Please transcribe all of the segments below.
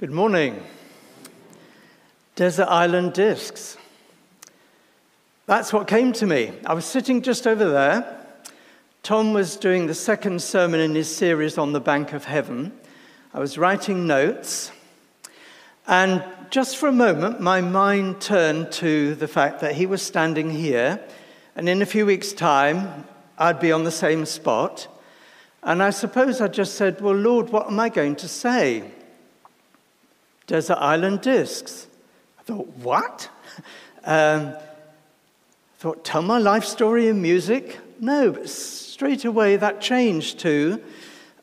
Good morning. Desert Island Discs. That's what came to me. I was sitting just over there. Tom was doing the second sermon in his series on the Bank of Heaven. I was writing notes. And just for a moment, my mind turned to the fact that he was standing here. And in a few weeks' time, I'd be on the same spot. And I suppose I just said, Well, Lord, what am I going to say? Desert Island Discs. I thought, what? um, I thought, tell my life story in music? No, but straight away that changed to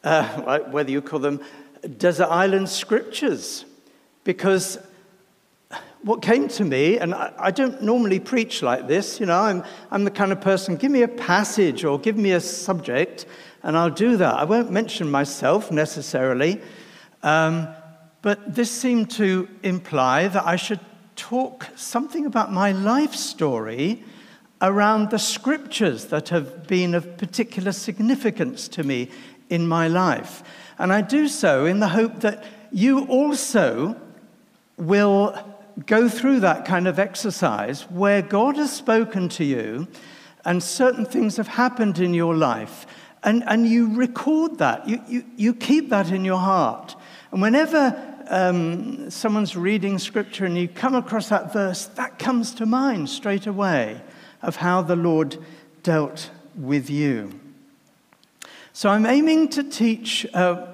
uh, whether you call them Desert Island Scriptures. Because what came to me, and I, I, don't normally preach like this, you know, I'm, I'm the kind of person, give me a passage or give me a subject, and I'll do that. I won't mention myself necessarily. Um, but this seemed to imply that I should talk something about my life story around the scriptures that have been of particular significance to me in my life. And I do so in the hope that you also will go through that kind of exercise where God has spoken to you and certain things have happened in your life. And, and you record that, you, you, you keep that in your heart. And whenever um, someone's reading scripture and you come across that verse, that comes to mind straight away of how the Lord dealt with you. So I'm aiming to teach uh,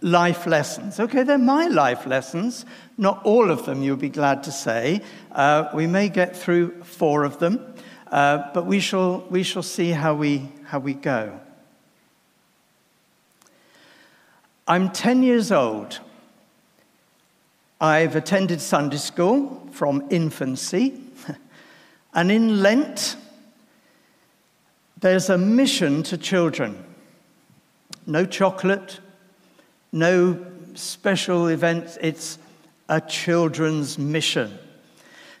life lessons. Okay, they're my life lessons. Not all of them, you'll be glad to say. Uh, we may get through four of them, uh, but we shall, we shall see how we, how we go. I'm 10 years old I've attended Sunday school from infancy, and in Lent, there's a mission to children. No chocolate, no special events, it's a children's mission.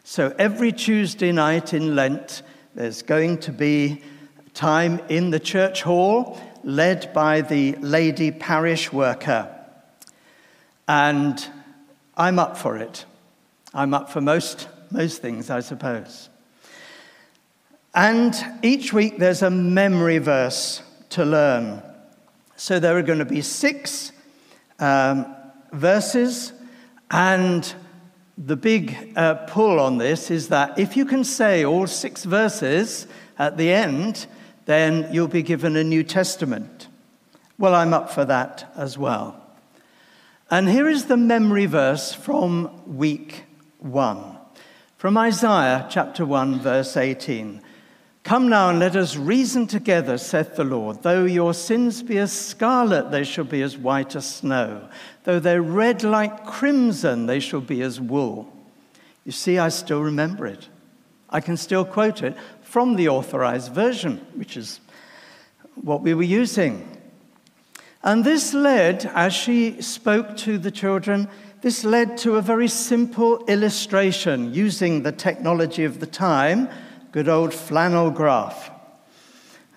So every Tuesday night in Lent, there's going to be time in the church hall led by the lady parish worker. And I'm up for it. I'm up for most, most things, I suppose. And each week there's a memory verse to learn. So there are going to be six um, verses, and the big uh, pull on this is that if you can say all six verses at the end, then you'll be given a New Testament. Well, I'm up for that as well. And here is the memory verse from week one from Isaiah chapter 1, verse 18. Come now and let us reason together, saith the Lord. Though your sins be as scarlet, they shall be as white as snow. Though they're red like crimson, they shall be as wool. You see, I still remember it. I can still quote it from the authorized version, which is what we were using. And this led, as she spoke to the children, this led to a very simple illustration using the technology of the time, good old flannel graph.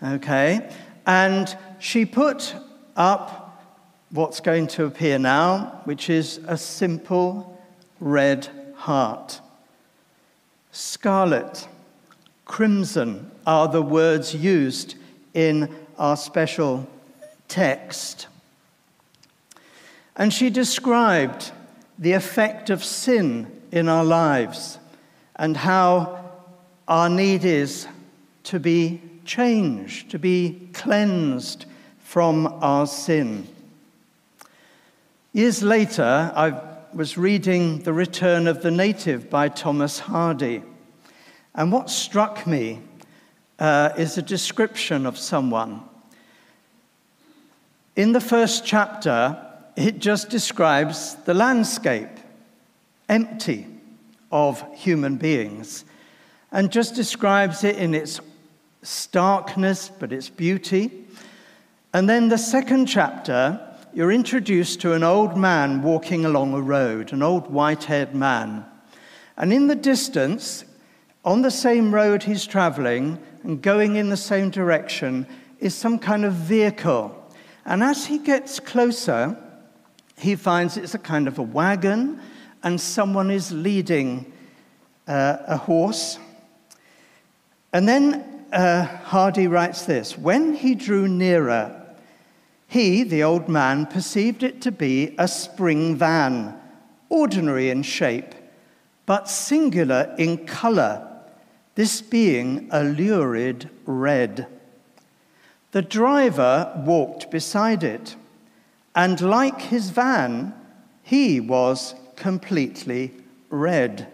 Okay? And she put up what's going to appear now, which is a simple red heart. Scarlet, crimson are the words used in our special text. And she described the effect of sin in our lives and how our need is to be changed, to be cleansed from our sin. Years later, I was reading The Return of the Native by Thomas Hardy. And what struck me uh, is a description of someone in the first chapter, it just describes the landscape, empty of human beings, and just describes it in its starkness, but its beauty. And then the second chapter, you're introduced to an old man walking along a road, an old white haired man. And in the distance, on the same road he's traveling and going in the same direction, is some kind of vehicle and as he gets closer, he finds it's a kind of a wagon and someone is leading uh, a horse. And then uh, Hardy writes this When he drew nearer, he, the old man, perceived it to be a spring van, ordinary in shape, but singular in colour, this being a lurid red. The driver walked beside it, and like his van, he was completely red.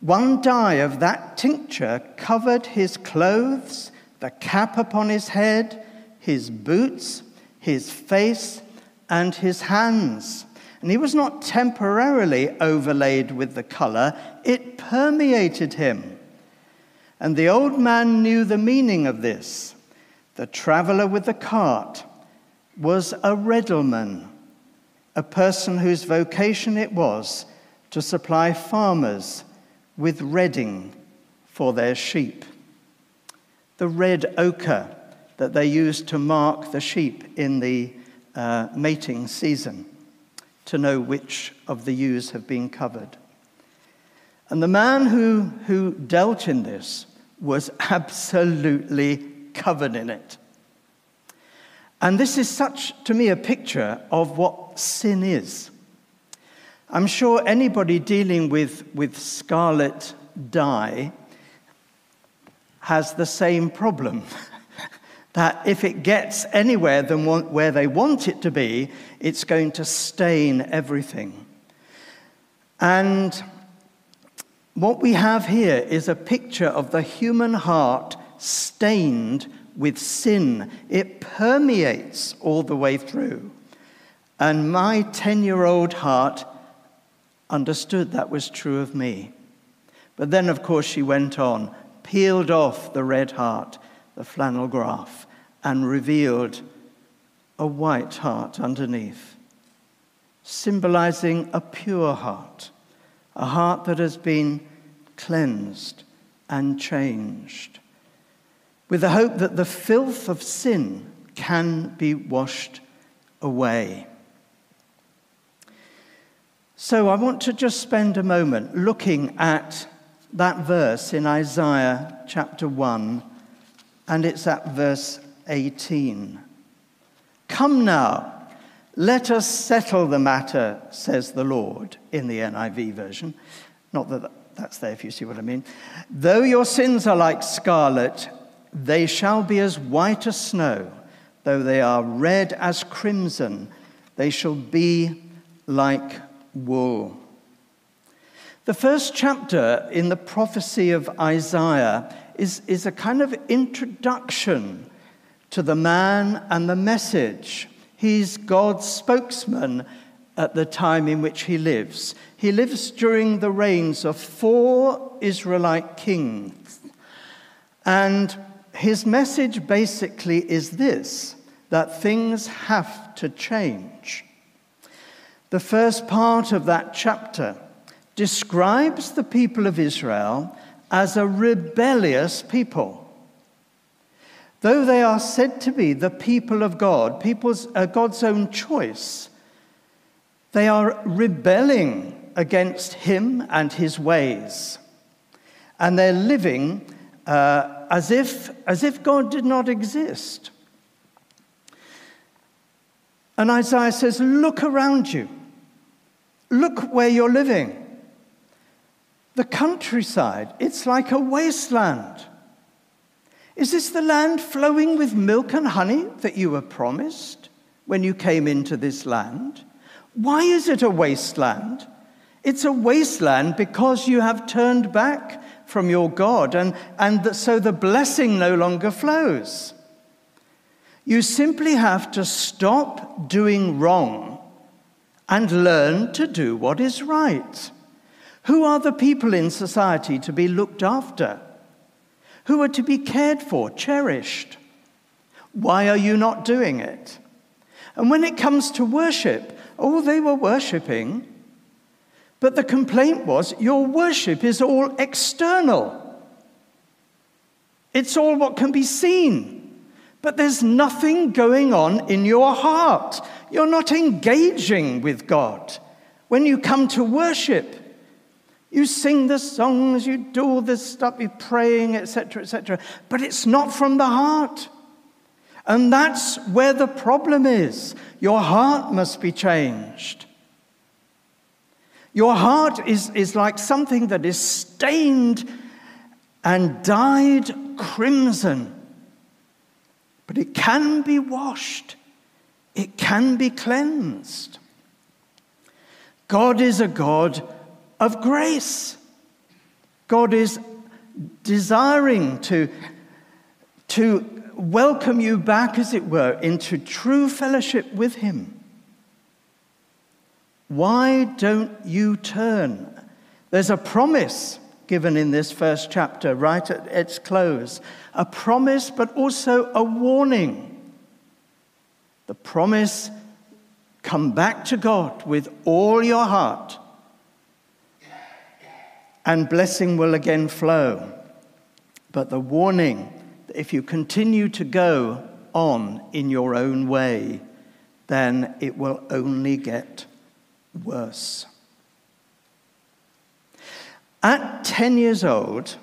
One dye of that tincture covered his clothes, the cap upon his head, his boots, his face, and his hands. And he was not temporarily overlaid with the color, it permeated him. And the old man knew the meaning of this. The traveler with the cart was a reddleman, a person whose vocation it was to supply farmers with redding for their sheep. The red ochre that they used to mark the sheep in the uh, mating season to know which of the ewes have been covered. And the man who, who dealt in this was absolutely covered in it. And this is such, to me, a picture of what sin is. I'm sure anybody dealing with, with scarlet dye has the same problem. that if it gets anywhere than where they want it to be, it's going to stain everything. And what we have here is a picture of the human heart stained with sin. It permeates all the way through. And my 10 year old heart understood that was true of me. But then, of course, she went on, peeled off the red heart, the flannel graph, and revealed a white heart underneath, symbolizing a pure heart, a heart that has been cleansed and changed, with the hope that the filth of sin can be washed away. So I want to just spend a moment looking at that verse in Isaiah chapter 1, and it's at verse 18. Come now, let us settle the matter, says the Lord, in the NIV version. Not that that's there if you see what I mean. Though your sins are like scarlet, they shall be as white as snow. Though they are red as crimson, they shall be like wool. The first chapter in the prophecy of Isaiah is, is a kind of introduction to the man and the message. He's God's spokesman at the time in which he lives. He lives during the reigns of four Israelite kings. And his message basically is this that things have to change. The first part of that chapter describes the people of Israel as a rebellious people. Though they are said to be the people of God, people's, uh, God's own choice, they are rebelling against Him and His ways. And they're living uh, as, if, as if God did not exist. And Isaiah says, Look around you. Look where you're living. The countryside, it's like a wasteland. Is this the land flowing with milk and honey that you were promised when you came into this land? Why is it a wasteland? It's a wasteland because you have turned back from your God, and, and so the blessing no longer flows. You simply have to stop doing wrong and learn to do what is right. Who are the people in society to be looked after? Who are to be cared for, cherished? Why are you not doing it? And when it comes to worship, oh, they were worshipping, but the complaint was your worship is all external. It's all what can be seen. but there's nothing going on in your heart. You're not engaging with God. When you come to worship, you sing the songs, you do all this stuff, you're praying, etc., etc., but it's not from the heart. And that's where the problem is. Your heart must be changed. Your heart is, is like something that is stained and dyed crimson. But it can be washed, it can be cleansed. God is a God of grace. God is desiring to, to welcome you back, as it were, into true fellowship with Him. Why don't you turn? There's a promise given in this first chapter, right at its close. A promise, but also a warning. The promise come back to God with all your heart, and blessing will again flow. But the warning if you continue to go on in your own way, then it will only get worse. At 10 years old,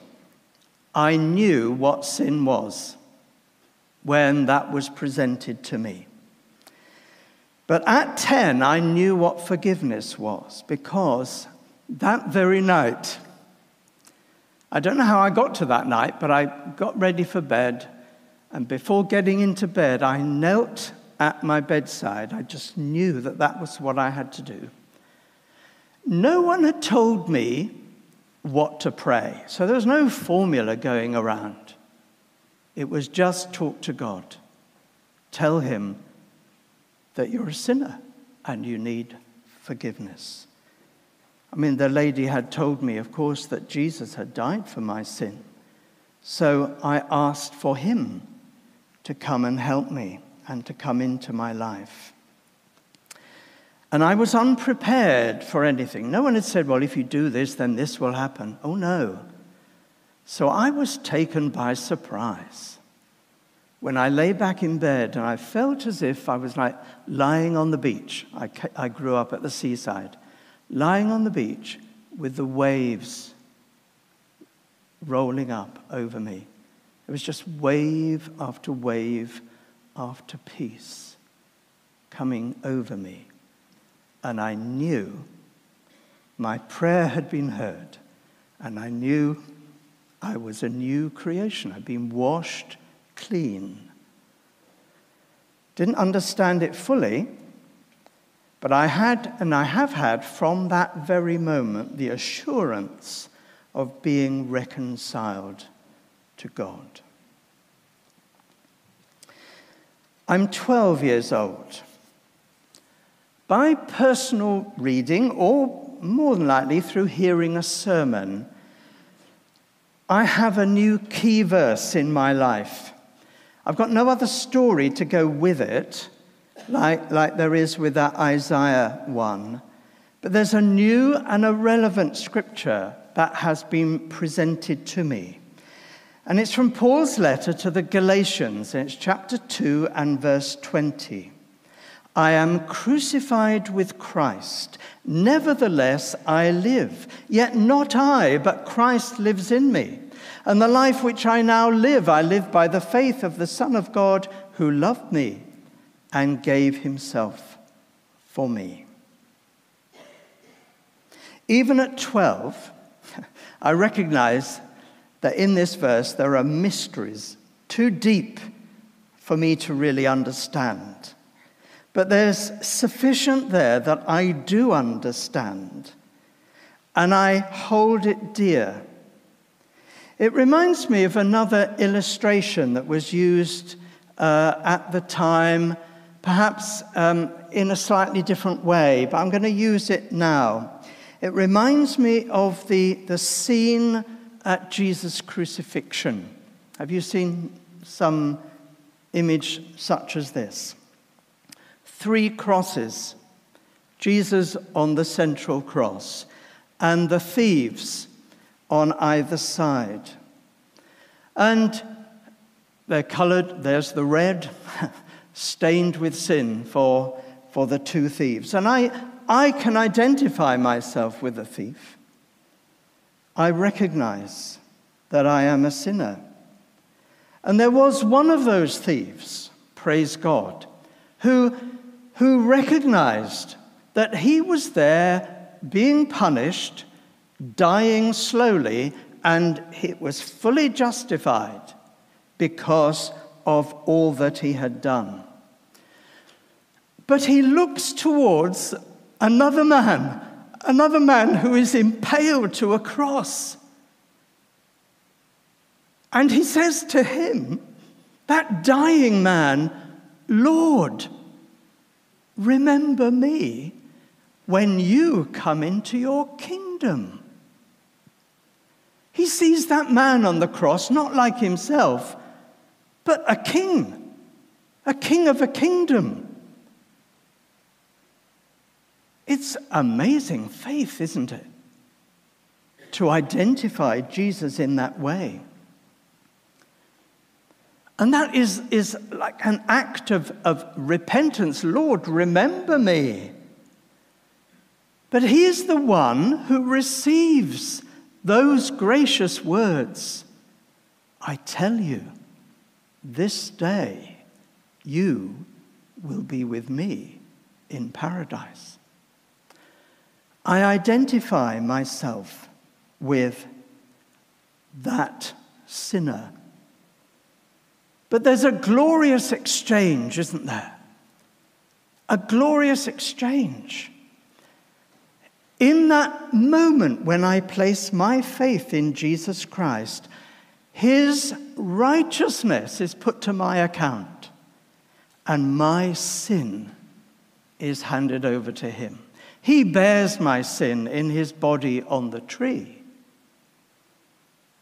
I knew what sin was when that was presented to me. But at 10, I knew what forgiveness was because that very night, I don't know how I got to that night, but I got ready for bed. And before getting into bed, I knelt at my bedside. I just knew that that was what I had to do. No one had told me what to pray, so there was no formula going around. It was just talk to God. Tell Him that you're a sinner and you need forgiveness. I mean, the lady had told me, of course, that Jesus had died for my sin. So I asked for him to come and help me and to come into my life. And I was unprepared for anything. No one had said, well, if you do this, then this will happen. Oh, no. So I was taken by surprise when I lay back in bed and I felt as if I was like lying on the beach. I, I grew up at the seaside lying on the beach with the waves rolling up over me. It was just wave after wave after peace coming over me. And I knew my prayer had been heard, and I knew I was a new creation. I'd been washed clean. Didn't understand it fully, but I had, and I have had from that very moment, the assurance of being reconciled to God. I'm 12 years old. By personal reading, or more than likely through hearing a sermon, I have a new key verse in my life. I've got no other story to go with it like, like there is with that Isaiah one. But there's a new and a relevant scripture that has been presented to me. And it's from Paul's letter to the Galatians, and it's chapter 2 and verse 20. I am crucified with Christ. Nevertheless, I live. Yet not I, but Christ lives in me. And the life which I now live, I live by the faith of the Son of God who loved me and gave himself for me. Even at 12, I recognize that in this verse there are mysteries too deep for me to really understand. But there's sufficient there that I do understand, and I hold it dear. It reminds me of another illustration that was used uh, at the time perhaps um, in a slightly different way, but I'm going to use it now. It reminds me of the, the scene at Jesus' crucifixion. Have you seen some image such as this? Three crosses, Jesus on the central cross, and the thieves on either side. And They're colored, there's the red, stained with sin for, for the two thieves. And I, I can identify myself with the thief. I recognize that I am a sinner. And there was one of those thieves, praise God, who, who recognized that he was there being punished, dying slowly, and it was fully justified because of all that he had done. But he looks towards another man, another man who is impaled to a cross. And he says to him, that dying man, Lord, remember me when you come into your kingdom. He sees that man on the cross not like himself, but a king, a king of a kingdom. It's amazing faith, isn't it? To identify Jesus in that way. And that is, is like an act of, of repentance. Lord, remember me. But he is the one who receives those gracious words I tell you, this day you will be with me in paradise. I identify myself with that sinner. But there's a glorious exchange, isn't there? A glorious exchange. In that moment when I place my faith in Jesus Christ, his righteousness is put to my account, and my sin is handed over to him. He bears my sin in his body on the tree.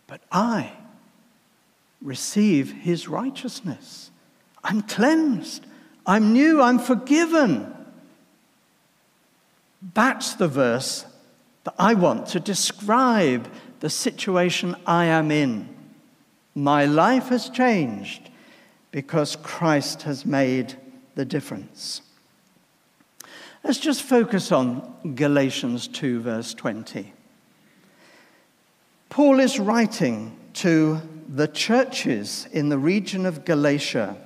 But I receive his righteousness. I'm cleansed. I'm new. I'm forgiven. That's the verse that I want to describe the situation I am in. My life has changed because Christ has made the difference. Let's just focus on Galatians 2, verse 20. Paul is writing to the churches in the region of Galatia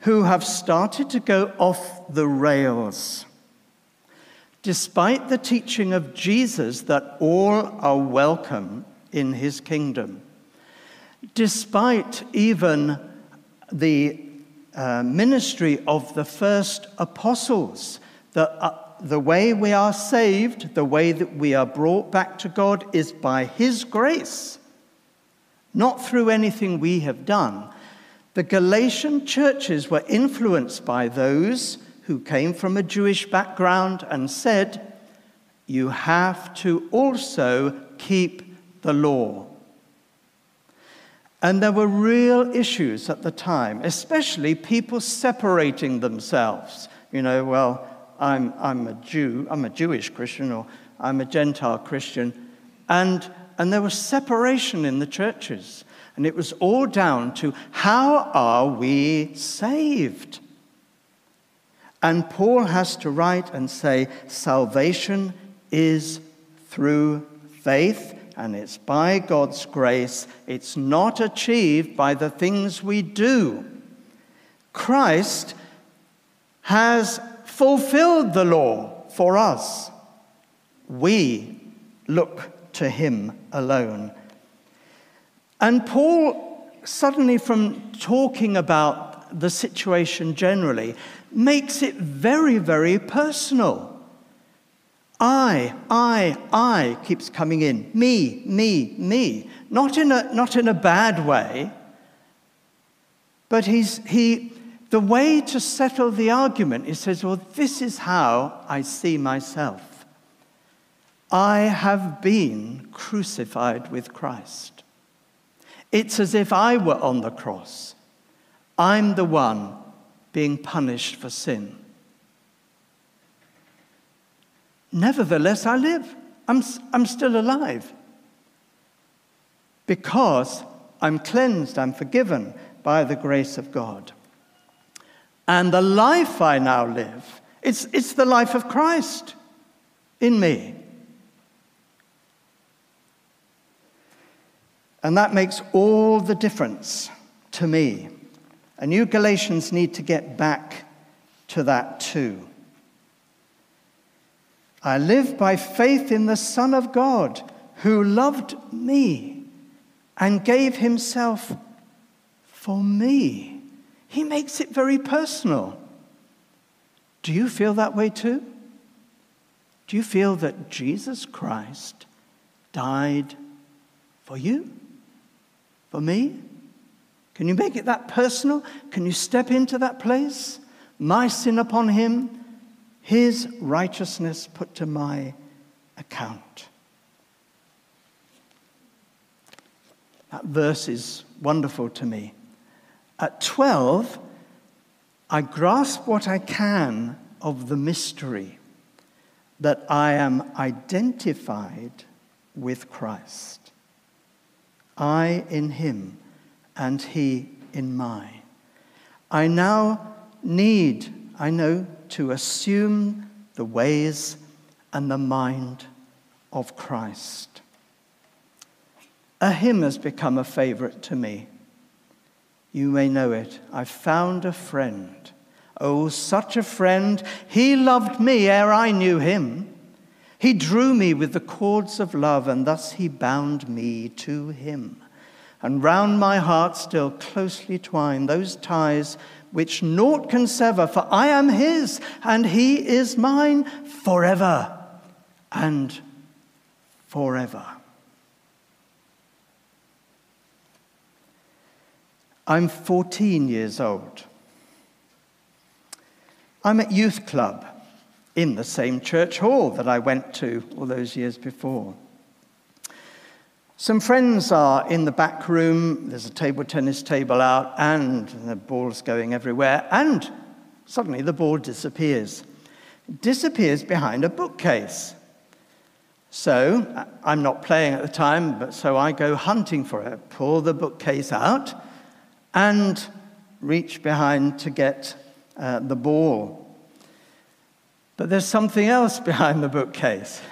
who have started to go off the rails. Despite the teaching of Jesus that all are welcome in his kingdom, despite even the uh, ministry of the first apostles the, uh, the way we are saved, the way that we are brought back to God, is by His grace, not through anything we have done. The Galatian churches were influenced by those who came from a Jewish background and said, You have to also keep the law. And there were real issues at the time, especially people separating themselves. You know, well, I'm, I'm a Jew, I'm a Jewish Christian, or I'm a Gentile Christian. And, and there was separation in the churches. And it was all down to how are we saved? And Paul has to write and say, salvation is through faith, and it's by God's grace. It's not achieved by the things we do. Christ has fulfilled the law for us. We look to him alone. And Paul, suddenly from talking about the situation generally, makes it very, very personal. I, I, I keeps coming in. Me, me, me. Not in a, not in a bad way, but he's, he the way to settle the argument, he says, Well, this is how I see myself. I have been crucified with Christ. It's as if I were on the cross. I'm the one being punished for sin. Nevertheless, I live. I'm, I'm still alive. Because I'm cleansed, I'm forgiven, by the grace of God. And the life I now live, it's, it's the life of Christ in me. And that makes all the difference to me. And you Galatians need to get back to that too. I live by faith in the Son of God who loved me and gave himself for me. He makes it very personal. Do you feel that way too? Do you feel that Jesus Christ died for you? For me? Can you make it that personal? Can you step into that place? My sin upon him, his righteousness put to my account. That verse is wonderful to me. At 12, I grasp what I can of the mystery that I am identified with Christ. I in him and he in mine. I now need, I know, to assume the ways and the mind of Christ. A hymn has become a favorite to me. You may know it. I found a friend. Oh, such a friend. He loved me ere I knew him. He drew me with the cords of love, and thus he bound me to him. And round my heart still closely twine those ties which naught can sever, for I am his, and he is mine forever and forever. I'm 14 years old. I'm at youth club in the same church hall that I went to all those years before. Some friends are in the back room, there's a table tennis table out, and the ball's going everywhere, and suddenly the ball disappears. It disappears behind a bookcase. So I'm not playing at the time, but so I go hunting for it, pull the bookcase out, and reach behind to get uh, the ball. But there's something else behind the bookcase.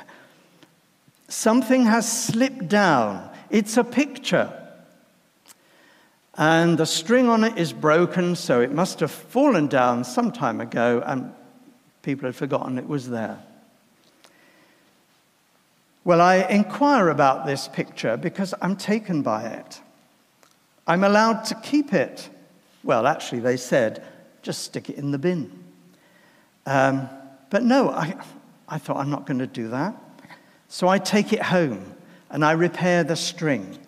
Something has slipped down. It's a picture. And the string on it is broken, so it must have fallen down some time ago, and people had forgotten it was there. Well, I inquire about this picture because I'm taken by it. I'm allowed to keep it. Well, actually, they said, just stick it in the bin. Um, but no, I, I thought, I'm not going to do that. So I take it home and I repair the string.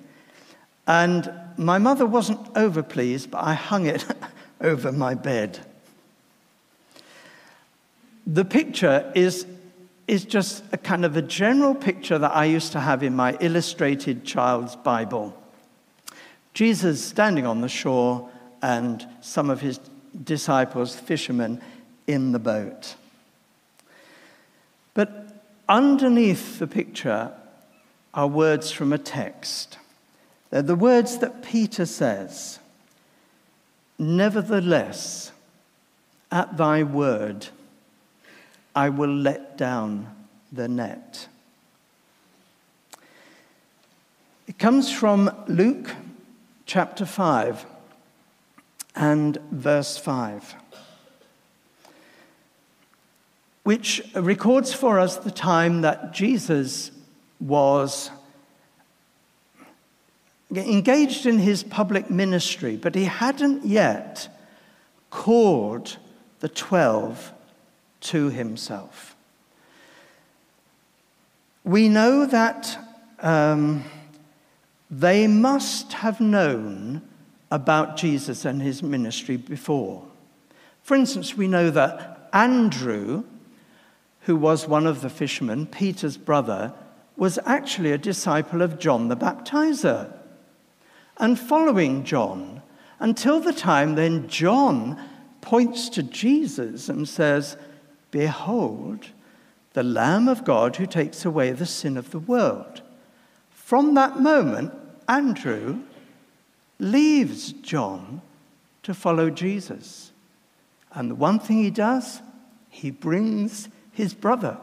And my mother wasn't over pleased, but I hung it over my bed. The picture is, is just a kind of a general picture that I used to have in my illustrated child's Bible. Jesus standing on the shore and some of his disciples, fishermen, in the boat. But Underneath the picture are words from a text. They're the words that Peter says Nevertheless, at thy word, I will let down the net. It comes from Luke chapter 5 and verse 5 which records for us the time that Jesus was engaged in his public ministry, but he hadn't yet called the twelve to himself. We know that um, they must have known about Jesus and his ministry before. For instance, we know that Andrew, who was one of the fishermen, Peter's brother, was actually a disciple of John the Baptizer. And following John, until the time then John points to Jesus and says, Behold, the Lamb of God who takes away the sin of the world. From that moment, Andrew leaves John to follow Jesus. And the one thing he does, he brings his brother.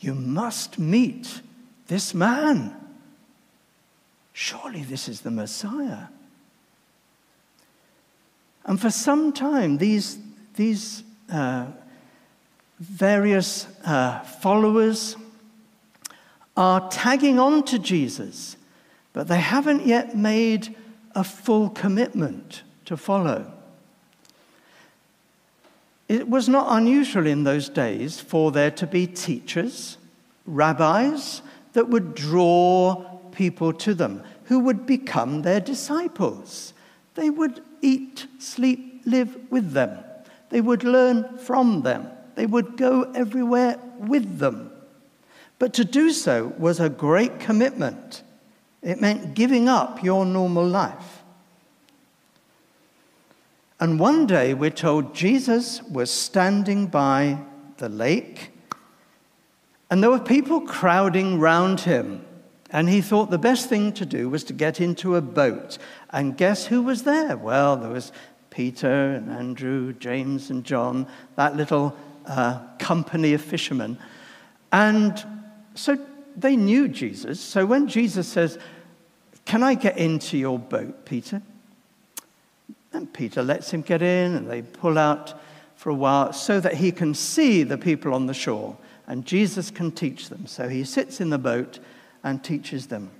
You must meet this man. Surely this is the Messiah. And for some time, these, these uh, various uh, followers are tagging on to Jesus, but they haven't yet made a full commitment to follow. It was not unusual in those days for there to be teachers, rabbis, that would draw people to them, who would become their disciples. They would eat, sleep, live with them. They would learn from them. They would go everywhere with them. But to do so was a great commitment. It meant giving up your normal life. And one day we're told Jesus was standing by the lake, and there were people crowding round him. And he thought the best thing to do was to get into a boat. And guess who was there? Well, there was Peter and Andrew, James and John, that little uh, company of fishermen. And so they knew Jesus. So when Jesus says, Can I get into your boat, Peter? And Peter lets him get in, and they pull out for a while so that he can see the people on the shore and Jesus can teach them. So he sits in the boat and teaches them.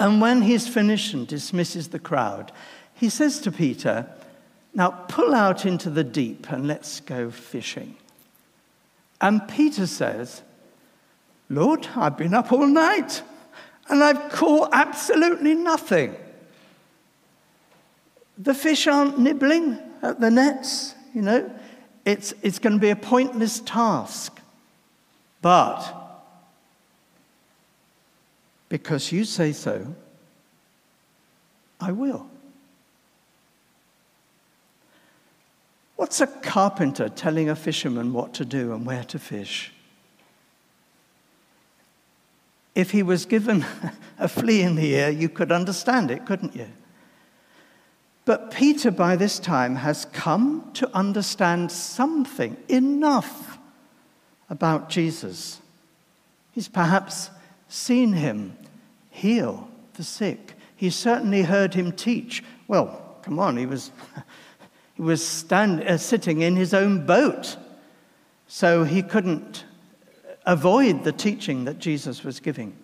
And when he's finished and dismisses the crowd, he says to Peter, Now pull out into the deep and let's go fishing. And Peter says, Lord, I've been up all night and I've caught absolutely nothing. The fish aren't nibbling at the nets, you know. It's, it's going to be a pointless task. But because you say so, I will. What's a carpenter telling a fisherman what to do and where to fish? If he was given a flea in the ear, you could understand it, couldn't you? But Peter, by this time, has come to understand something enough about Jesus. He's perhaps seen him heal the sick. He's certainly heard him teach. Well, come on, he was, he was stand, uh, sitting in his own boat, so he couldn't avoid the teaching that Jesus was giving.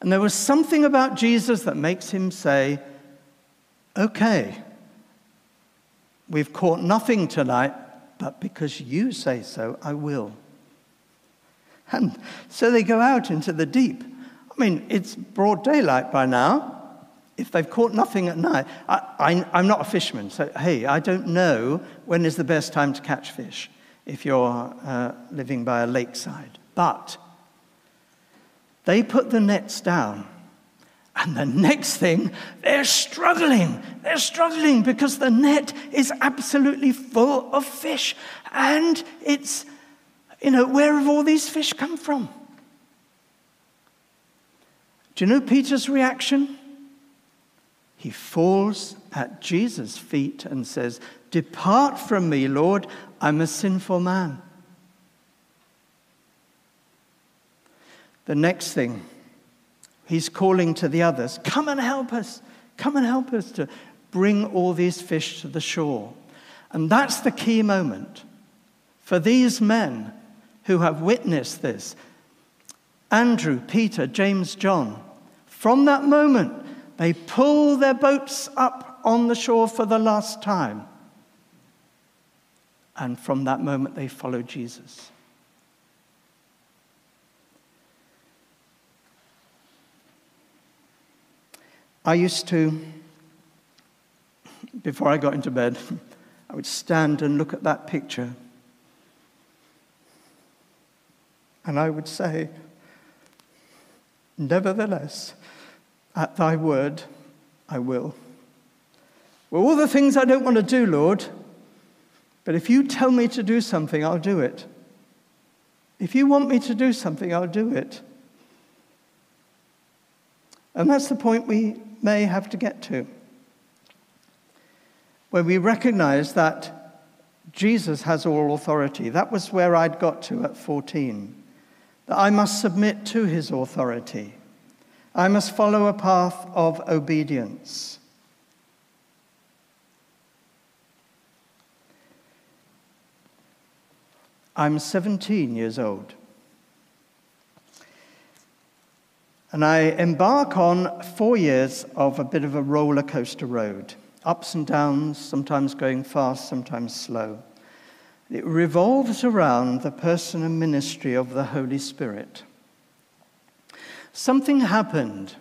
And there was something about Jesus that makes him say, Okay, we've caught nothing tonight, but because you say so, I will. And so they go out into the deep. I mean, it's broad daylight by now. If they've caught nothing at night, I, am not a fisherman, so hey, I don't know when is the best time to catch fish if you're uh, living by a lakeside. But they put the nets down and the next thing, they're struggling. They're struggling because the net is absolutely full of fish. And it's, you know, where have all these fish come from? Do you know Peter's reaction? He falls at Jesus' feet and says, Depart from me, Lord, I'm a sinful man. The next thing, He's calling to the others, Come and help us. Come and help us to bring all these fish to the shore. And that's the key moment for these men who have witnessed this Andrew, Peter, James, John. From that moment, they pull their boats up on the shore for the last time. And from that moment, they follow Jesus. I used to, before I got into bed, I would stand and look at that picture. And I would say, Nevertheless, at thy word, I will. Well, all the things I don't want to do, Lord, but if you tell me to do something, I'll do it. If you want me to do something, I'll do it. And that's the point we may have to get to. when we recognize that Jesus has all authority. That was where I'd got to at 14. That I must submit to his authority. I must follow a path of obedience. I'm 17 years old. And I embark on four years of a bit of a roller coaster road ups and downs, sometimes going fast, sometimes slow. It revolves around the person and ministry of the Holy Spirit. Something happened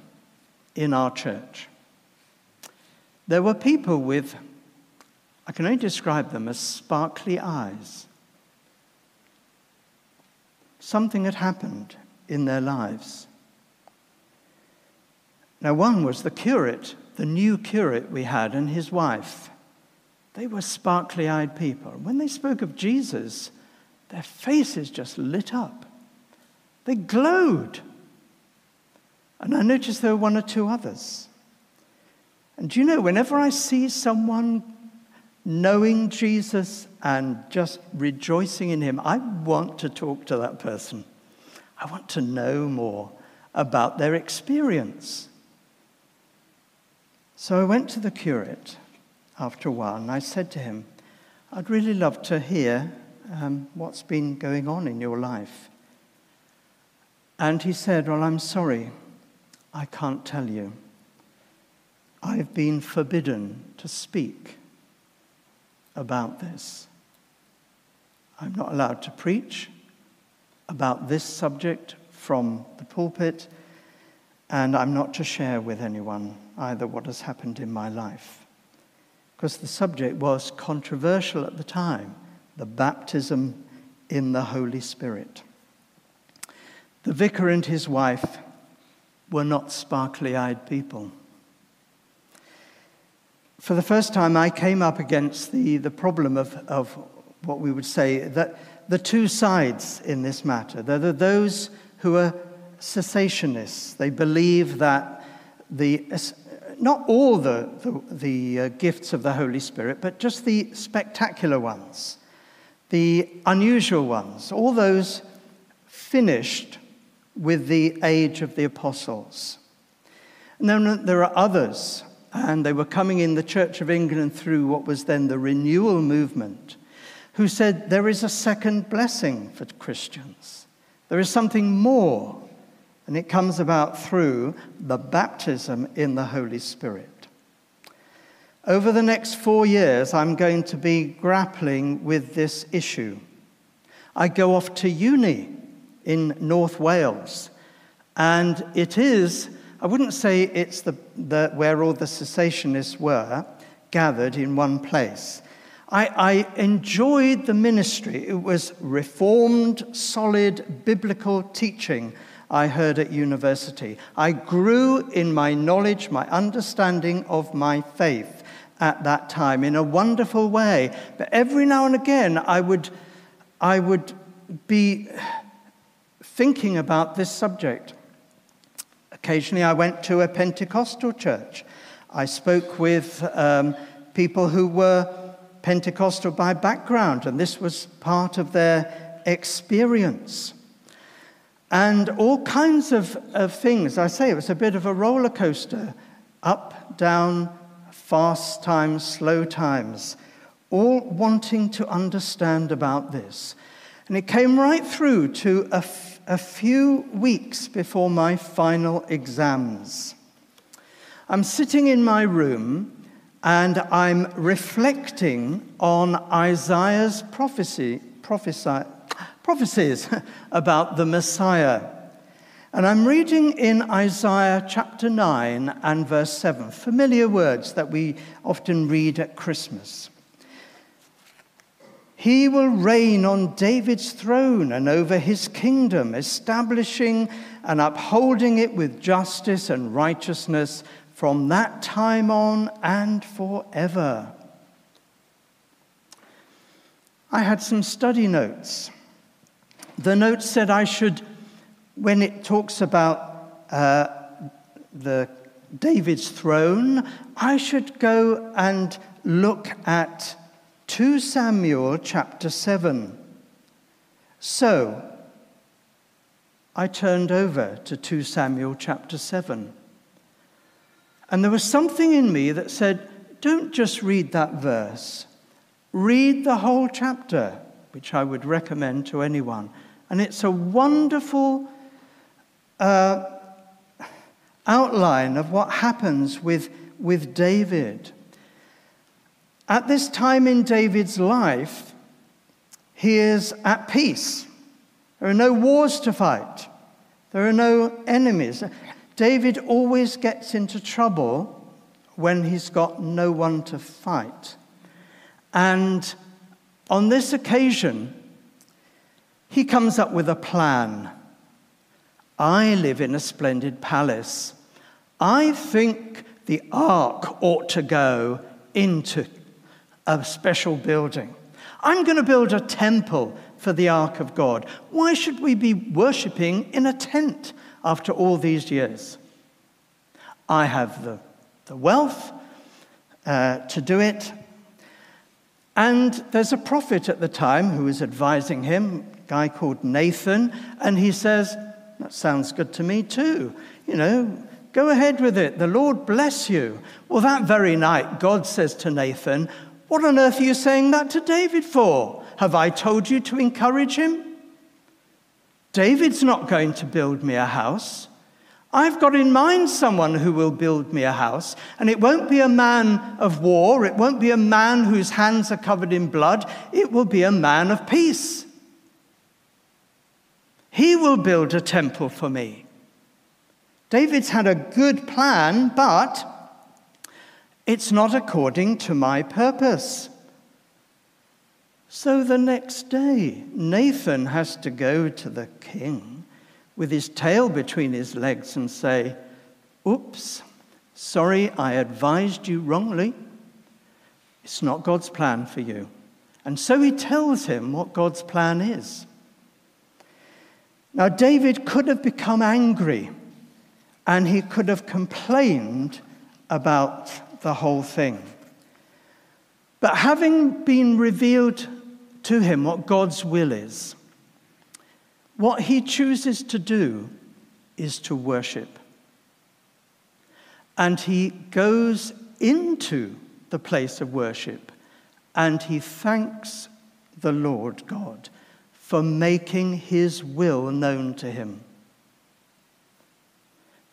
in our church. There were people with, I can only describe them as sparkly eyes. Something had happened in their lives. Now, one was the curate, the new curate we had, and his wife. They were sparkly eyed people. When they spoke of Jesus, their faces just lit up. They glowed. And I noticed there were one or two others. And do you know, whenever I see someone knowing Jesus and just rejoicing in him, I want to talk to that person. I want to know more about their experience. So I went to the curate after a while and I said to him, I'd really love to hear um, what's been going on in your life. And he said, Well, I'm sorry, I can't tell you. I've been forbidden to speak about this. I'm not allowed to preach about this subject from the pulpit, and I'm not to share with anyone either what has happened in my life. Because the subject was controversial at the time the baptism in the Holy Spirit. The vicar and his wife were not sparkly eyed people. For the first time, I came up against the, the problem of, of what we would say that the two sides in this matter. There are those who are cessationists. They believe that the not all the, the, the uh, gifts of the Holy Spirit, but just the spectacular ones, the unusual ones, all those finished with the age of the apostles. And then there are others, and they were coming in the Church of England through what was then the renewal movement, who said there is a second blessing for Christians. There is something more and it comes about through the baptism in the Holy Spirit. Over the next four years, I'm going to be grappling with this issue. I go off to uni in North Wales, and it is, I wouldn't say it's the, the where all the cessationists were gathered in one place. I, I enjoyed the ministry. It was reformed, solid biblical teaching I heard at university. I grew in my knowledge, my understanding of my faith at that time in a wonderful way. But every now and again, I would, I would be thinking about this subject. Occasionally, I went to a Pentecostal church. I spoke with um, people who were Pentecostal by background, and this was part of their experience and all kinds of, of things. I say it was a bit of a roller coaster up, down, fast times, slow times, all wanting to understand about this. And it came right through to a, f- a few weeks before my final exams. I'm sitting in my room and I'm reflecting on Isaiah's prophecy, prophesy, prophecies about the Messiah. And I'm reading in Isaiah chapter 9 and verse 7, familiar words that we often read at Christmas. He will reign on David's throne and over his kingdom, establishing and upholding it with justice and righteousness from that time on and forever. I had some study notes the note said I should, when it talks about uh, the David's throne, I should go and look at 2 Samuel chapter 7. So, I turned over to 2 Samuel chapter 7. And there was something in me that said, don't just read that verse, read the whole chapter, which I would recommend to anyone. And it's a wonderful uh, outline of what happens with, with David. At this time in David's life, he is at peace. There are no wars to fight, there are no enemies. David always gets into trouble when he's got no one to fight. And on this occasion, he comes up with a plan. I live in a splendid palace. I think the ark ought to go into a special building. I'm going to build a temple for the ark of God. Why should we be worshipping in a tent after all these years? I have the, the wealth uh, to do it. And there's a prophet at the time who is advising him, guy called Nathan, and he says, That sounds good to me too. You know, go ahead with it. The Lord bless you. Well, that very night, God says to Nathan, What on earth are you saying that to David for? Have I told you to encourage him? David's not going to build me a house. I've got in mind someone who will build me a house, and it won't be a man of war, it won't be a man whose hands are covered in blood, it will be a man of peace. He will build a temple for me. David's had a good plan, but it's not according to my purpose. So the next day, Nathan has to go to the king with his tail between his legs and say, Oops, sorry, I advised you wrongly. It's not God's plan for you. And so he tells him what God's plan is. Now, David could have become angry and he could have complained about the whole thing. But having been revealed to him what God's will is, what he chooses to do is to worship. And he goes into the place of worship and he thanks the Lord God for making his will known to him.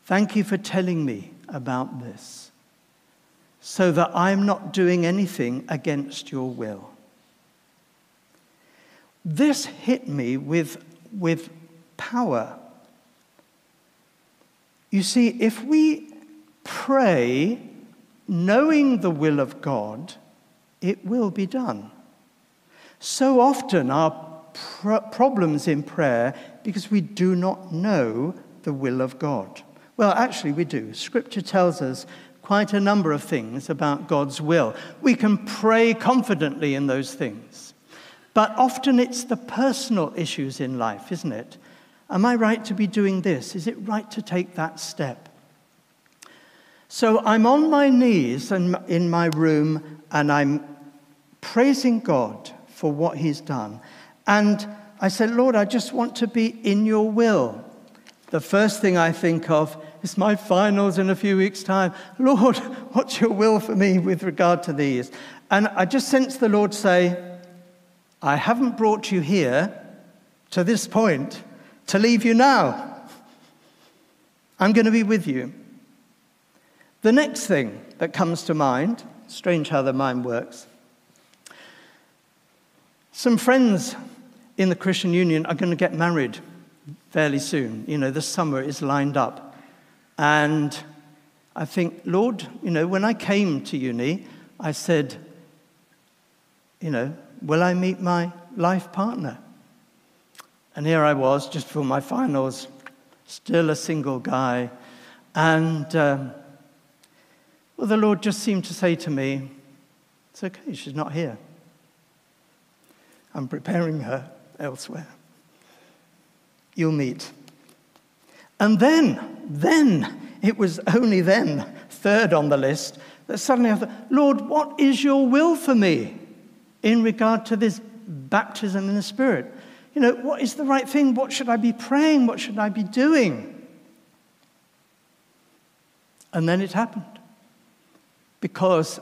Thank you for telling me about this so that I'm not doing anything against your will. This hit me with with power. You see, if we pray knowing the will of God, it will be done. So often our pr- problems in prayer because we do not know the will of God. Well, actually, we do. Scripture tells us quite a number of things about God's will. We can pray confidently in those things. But often it's the personal issues in life, isn't it? Am I right to be doing this? Is it right to take that step? So I'm on my knees in my room and I'm praising God for what He's done. And I said, Lord, I just want to be in your will. The first thing I think of is my finals in a few weeks' time. Lord, what's your will for me with regard to these? And I just sense the Lord say, I haven't brought you here to this point to leave you now. I'm going to be with you. The next thing that comes to mind, strange how the mind works. Some friends in the Christian Union are going to get married fairly soon. You know, the summer is lined up. And I think, Lord, you know, when I came to uni, I said, you know, Will I meet my life partner? And here I was, just for my finals, still a single guy. And, um, well, the Lord just seemed to say to me, It's okay, she's not here. I'm preparing her elsewhere. You'll meet. And then, then, it was only then, third on the list, that suddenly I thought, Lord, what is your will for me in regard to this baptism in the Spirit? You know, what is the right thing? What should I be praying? What should I be doing? And then it happened because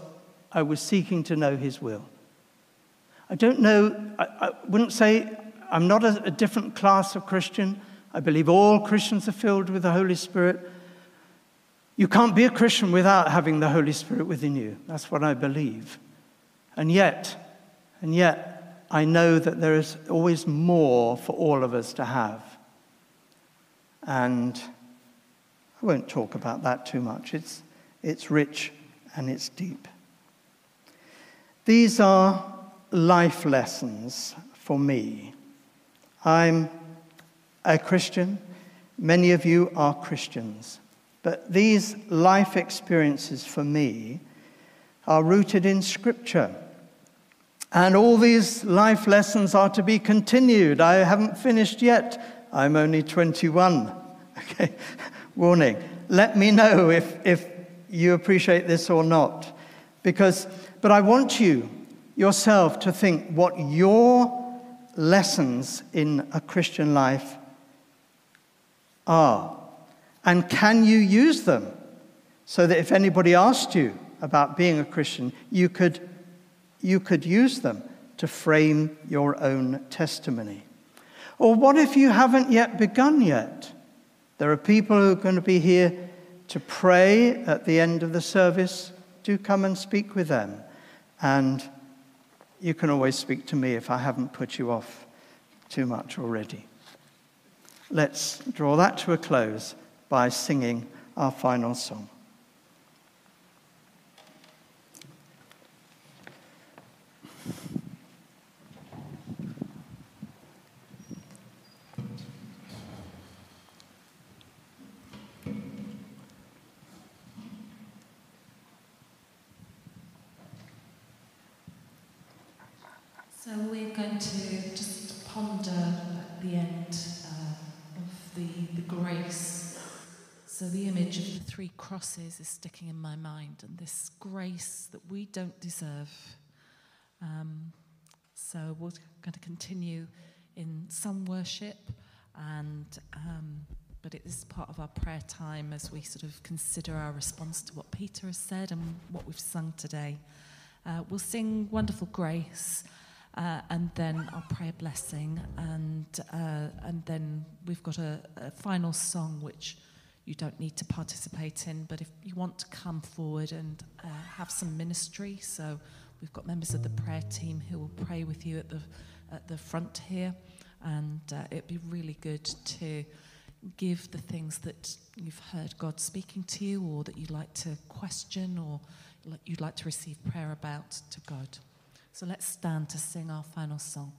I was seeking to know His will. I don't know, I, I wouldn't say I'm not a, a different class of Christian. I believe all Christians are filled with the Holy Spirit. You can't be a Christian without having the Holy Spirit within you. That's what I believe. And yet, and yet, I know that there is always more for all of us to have. And I won't talk about that too much. It's, it's rich and it's deep. These are life lessons for me. I'm a Christian. Many of you are Christians. But these life experiences for me are rooted in Scripture. And all these life lessons are to be continued. I haven't finished yet. I'm only 21. Okay, warning. Let me know if, if you appreciate this or not. Because, but I want you yourself to think what your lessons in a Christian life are. And can you use them so that if anybody asked you about being a Christian, you could, you could use them to frame your own testimony? Or what if you haven't yet begun yet? There are people who are going to be here to pray at the end of the service. Do come and speak with them. And you can always speak to me if I haven't put you off too much already. Let's draw that to a close by singing our final song. So we're going to just ponder at the end uh, of the, the grace. So the image of the three crosses is sticking in my mind, and this grace that we don't deserve. Um, so we're going to continue in some worship, and um, but it is part of our prayer time as we sort of consider our response to what Peter has said and what we've sung today. Uh, we'll sing Wonderful Grace. Uh, and then I'll pray a blessing, and uh, and then we've got a, a, final song which you don't need to participate in, but if you want to come forward and uh, have some ministry, so we've got members of the prayer team who will pray with you at the at the front here, and uh, it'd be really good to give the things that you've heard God speaking to you, or that you'd like to question, or you'd like to receive prayer about to God. So let's stand to sing our final song.